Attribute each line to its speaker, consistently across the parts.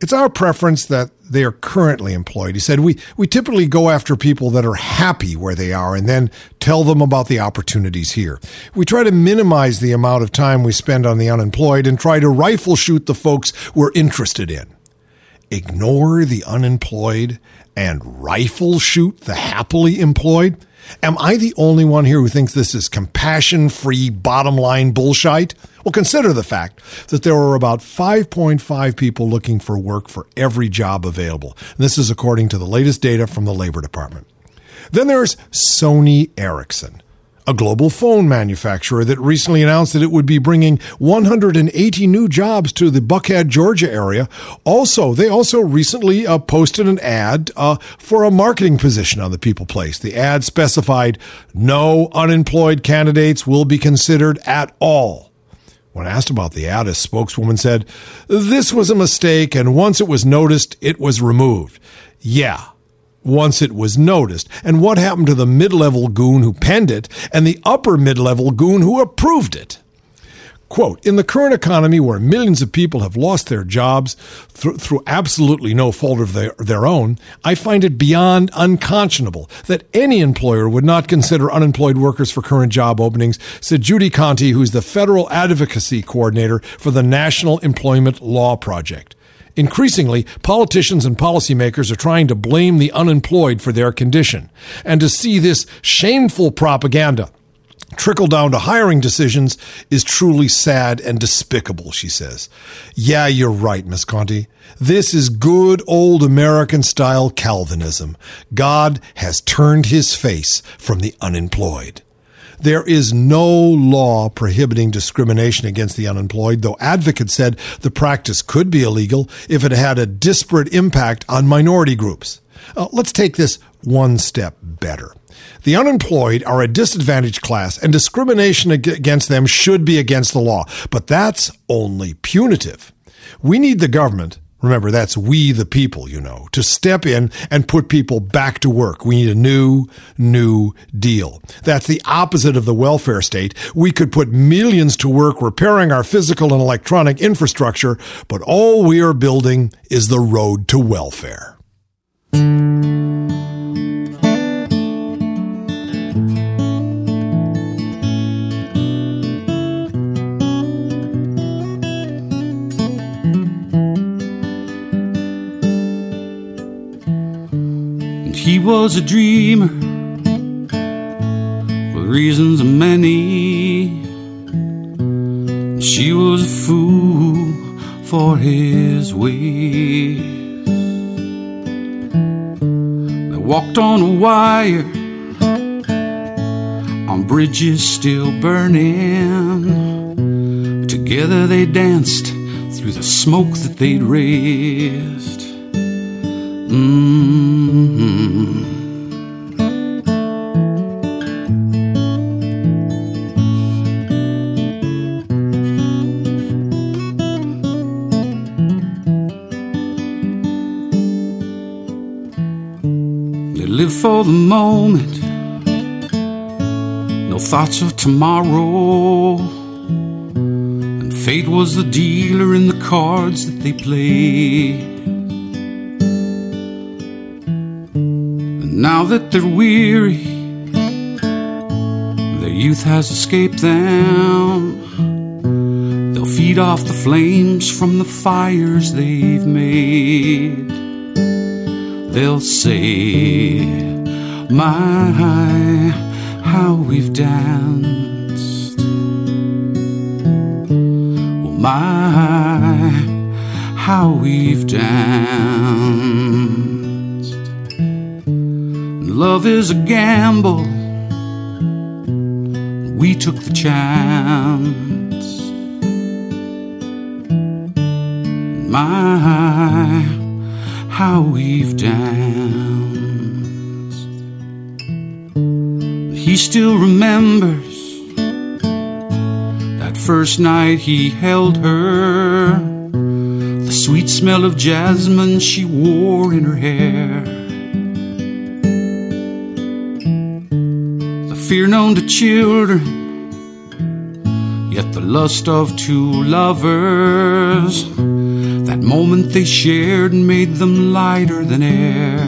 Speaker 1: It's our preference that they are currently employed. He said, we, we typically go after people that are happy where they are and then tell them about the opportunities here. We try to minimize the amount of time we spend on the unemployed and try to rifle shoot the folks we're interested in. Ignore the unemployed and rifle shoot the happily employed? Am I the only one here who thinks this is compassion free bottom line bullshit? Well, consider the fact that there are about 5.5 people looking for work for every job available. And this is according to the latest data from the Labor Department. Then there's Sony Ericsson a global phone manufacturer that recently announced that it would be bringing 180 new jobs to the Buckhead, Georgia area. Also, they also recently uh, posted an ad uh, for a marketing position on the People Place. The ad specified no unemployed candidates will be considered at all. When asked about the ad, a spokeswoman said, This was a mistake, and once it was noticed, it was removed. Yeah, once it was noticed. And what happened to the mid level goon who penned it and the upper mid level goon who approved it? Quote, in the current economy where millions of people have lost their jobs th- through absolutely no fault of their, their own, I find it beyond unconscionable that any employer would not consider unemployed workers for current job openings, said Judy Conti, who's the federal advocacy coordinator for the National Employment Law Project. Increasingly, politicians and policymakers are trying to blame the unemployed for their condition. And to see this shameful propaganda trickle down to hiring decisions is truly sad and despicable, she says. Yeah, you're right, Miss Conti. This is good old American style Calvinism. God has turned his face from the unemployed. There is no law prohibiting discrimination against the unemployed, though advocates said the practice could be illegal if it had a disparate impact on minority groups. Uh, let's take this one step better. The unemployed are a disadvantaged class, and discrimination against them should be against the law, but that's only punitive. We need the government Remember, that's we the people, you know, to step in and put people back to work. We need a new, new deal. That's the opposite of the welfare state. We could put millions to work repairing our physical and electronic infrastructure, but all we are building is the road to welfare.
Speaker 2: He was a dreamer with reasons many. She was a fool for his ways. They walked on a wire on bridges still burning. Together they danced through the smoke that they'd raised. Mm-hmm. For the moment, no thoughts of tomorrow. And fate was the dealer in the cards that they played. Now that they're weary, their youth has escaped them. They'll feed off the flames from the fires they've made. They'll say, My, how we've danced. Well, my, how we've danced. Love is a gamble. We took the chance. My, how we've danced. He still remembers that first night he held her. The sweet smell of jasmine she wore in her hair. Fear known to children, yet the lust of two lovers, That moment they shared made them lighter than air.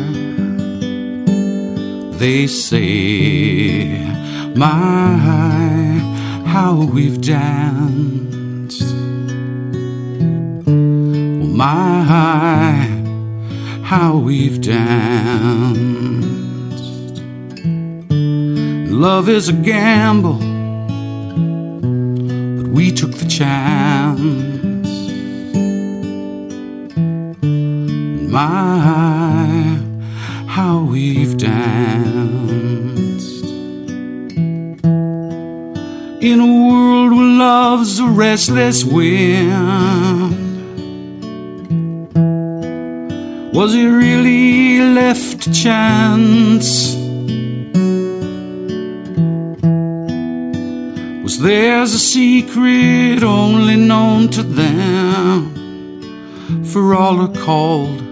Speaker 2: They say, My, how we've danced. Oh, my, how we've danced. Love is a gamble, but we took the chance. My, how we've danced. In a world where love's a restless wind. Was it really left to chance? Theirs a secret only known to them? For all are called,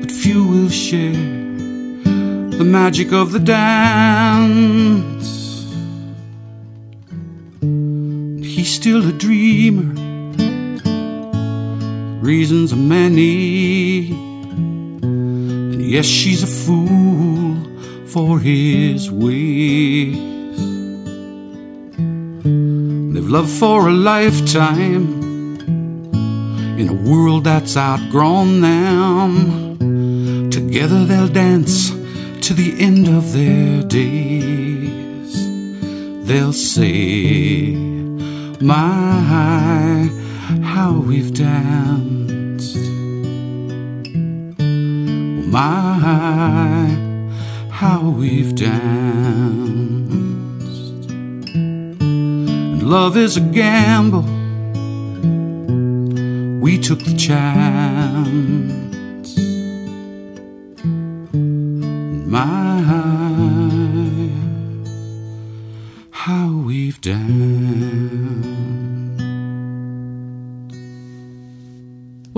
Speaker 2: but few will share the magic of the dance. He's still a dreamer, reasons are many. And yes, she's a fool for his ways. They've for a lifetime in a world that's outgrown them. Together they'll dance to the end of their days. They'll say, My, how we've danced. My, how we've danced. Love is a gamble we took the chance. My,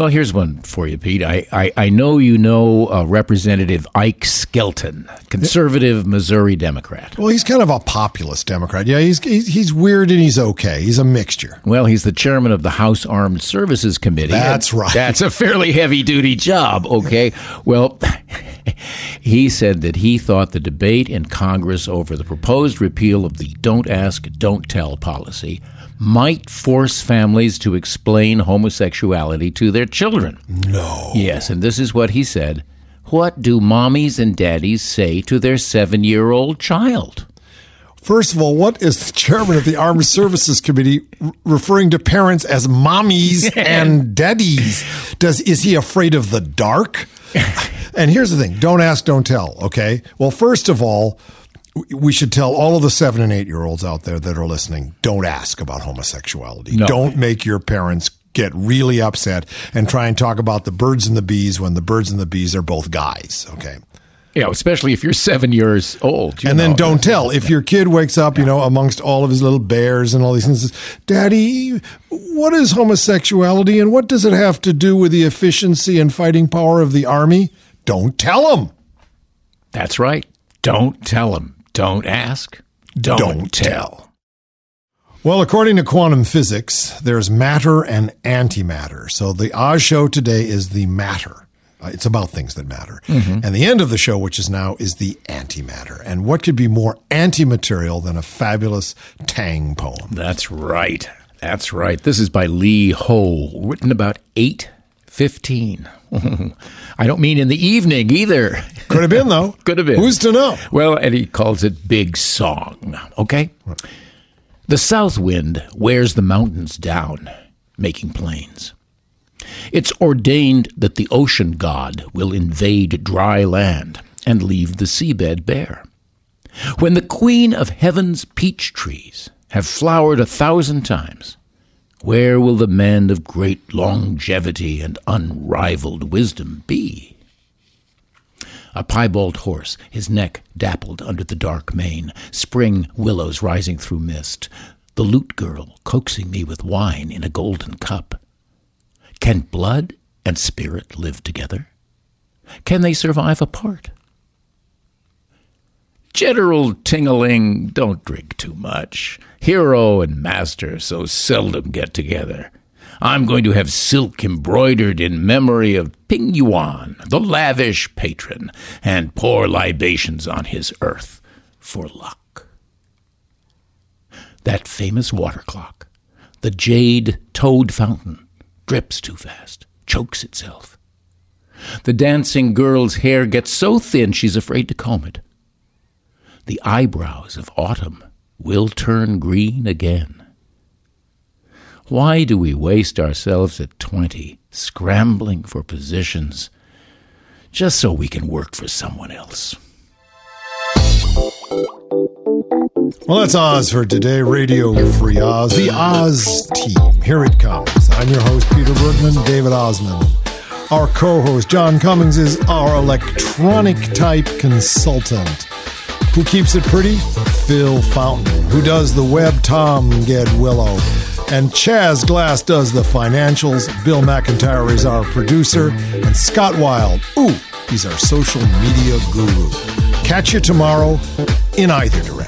Speaker 3: Well, here's one for you, Pete. I, I, I know you know uh, Representative Ike Skelton, conservative Missouri Democrat.
Speaker 1: Well, he's kind of a populist Democrat. Yeah, he's, he's he's weird and he's okay. He's a mixture.
Speaker 3: Well, he's the chairman of the House Armed Services Committee.
Speaker 1: That's right.
Speaker 3: That's a fairly heavy duty job, okay? Well, he said that he thought the debate in Congress over the proposed repeal of the Don't Ask, Don't Tell policy might force families to explain homosexuality to their children.
Speaker 1: No.
Speaker 3: Yes, and this is what he said. What do mommies and daddies say to their seven year old child?
Speaker 1: First of all, what is the chairman of the Armed Services Committee r- referring to parents as mommies and daddies? Does is he afraid of the dark? and here's the thing: don't ask, don't tell. Okay. Well, first of all, we should tell all of the seven and eight year olds out there that are listening: don't ask about homosexuality.
Speaker 3: No.
Speaker 1: Don't make your parents get really upset and try and talk about the birds and the bees when the birds and the bees are both guys. Okay.
Speaker 3: Know, especially if you're seven years old. you
Speaker 1: And then
Speaker 3: know.
Speaker 1: don't tell. If your kid wakes up, you know, amongst all of his little bears and all these things, Daddy, what is homosexuality and what does it have to do with the efficiency and fighting power of the army? Don't tell him.
Speaker 3: That's right. Don't tell them. Don't ask. Don't,
Speaker 1: Don't
Speaker 3: tell.
Speaker 1: Well, according to quantum physics, there's matter and antimatter. So the Oz show today is the matter. Uh, It's about things that matter. And the end of the show, which is now, is the antimatter. And what could be more anti-material than a fabulous Tang poem?
Speaker 3: That's right. That's right. This is by Li Ho, written about 815. I don't mean in the evening either.
Speaker 1: Could have been, though.
Speaker 3: Could have been.
Speaker 1: Who's to know?
Speaker 3: Well, and he calls it Big Song. Okay? The south wind wears the mountains down, making plains. It's ordained that the ocean god will invade dry land and leave the seabed bare. When the queen of heaven's peach trees have flowered a thousand times, where will the man of great longevity and unrivaled wisdom be? A piebald horse, his neck dappled under the dark mane, spring willows rising through mist, the lute girl coaxing me with wine in a golden cup. Can blood and spirit live together? Can they survive apart? General Tingaling, don't drink too much. Hero and master so seldom get together. I'm going to have silk embroidered in memory of Ping Yuan, the lavish patron, and pour libations on his earth for luck. That famous water clock, the jade toad fountain, drips too fast, chokes itself. The dancing girl's hair gets so thin she's afraid to comb it. The eyebrows of autumn will turn green again. Why do we waste ourselves at 20 scrambling for positions just so we can work for someone else?
Speaker 1: Well, that's Oz for today. Radio Free Oz, the Oz team. Here it comes. I'm your host, Peter Bergman, David Ossman. Our co host, John Cummings, is our electronic type consultant. Who keeps it pretty? Phil Fountain. Who does the web? Tom Gedwillow. And Chaz Glass does the financials. Bill McIntyre is our producer. And Scott Wild, ooh, he's our social media guru. Catch you tomorrow in either direction.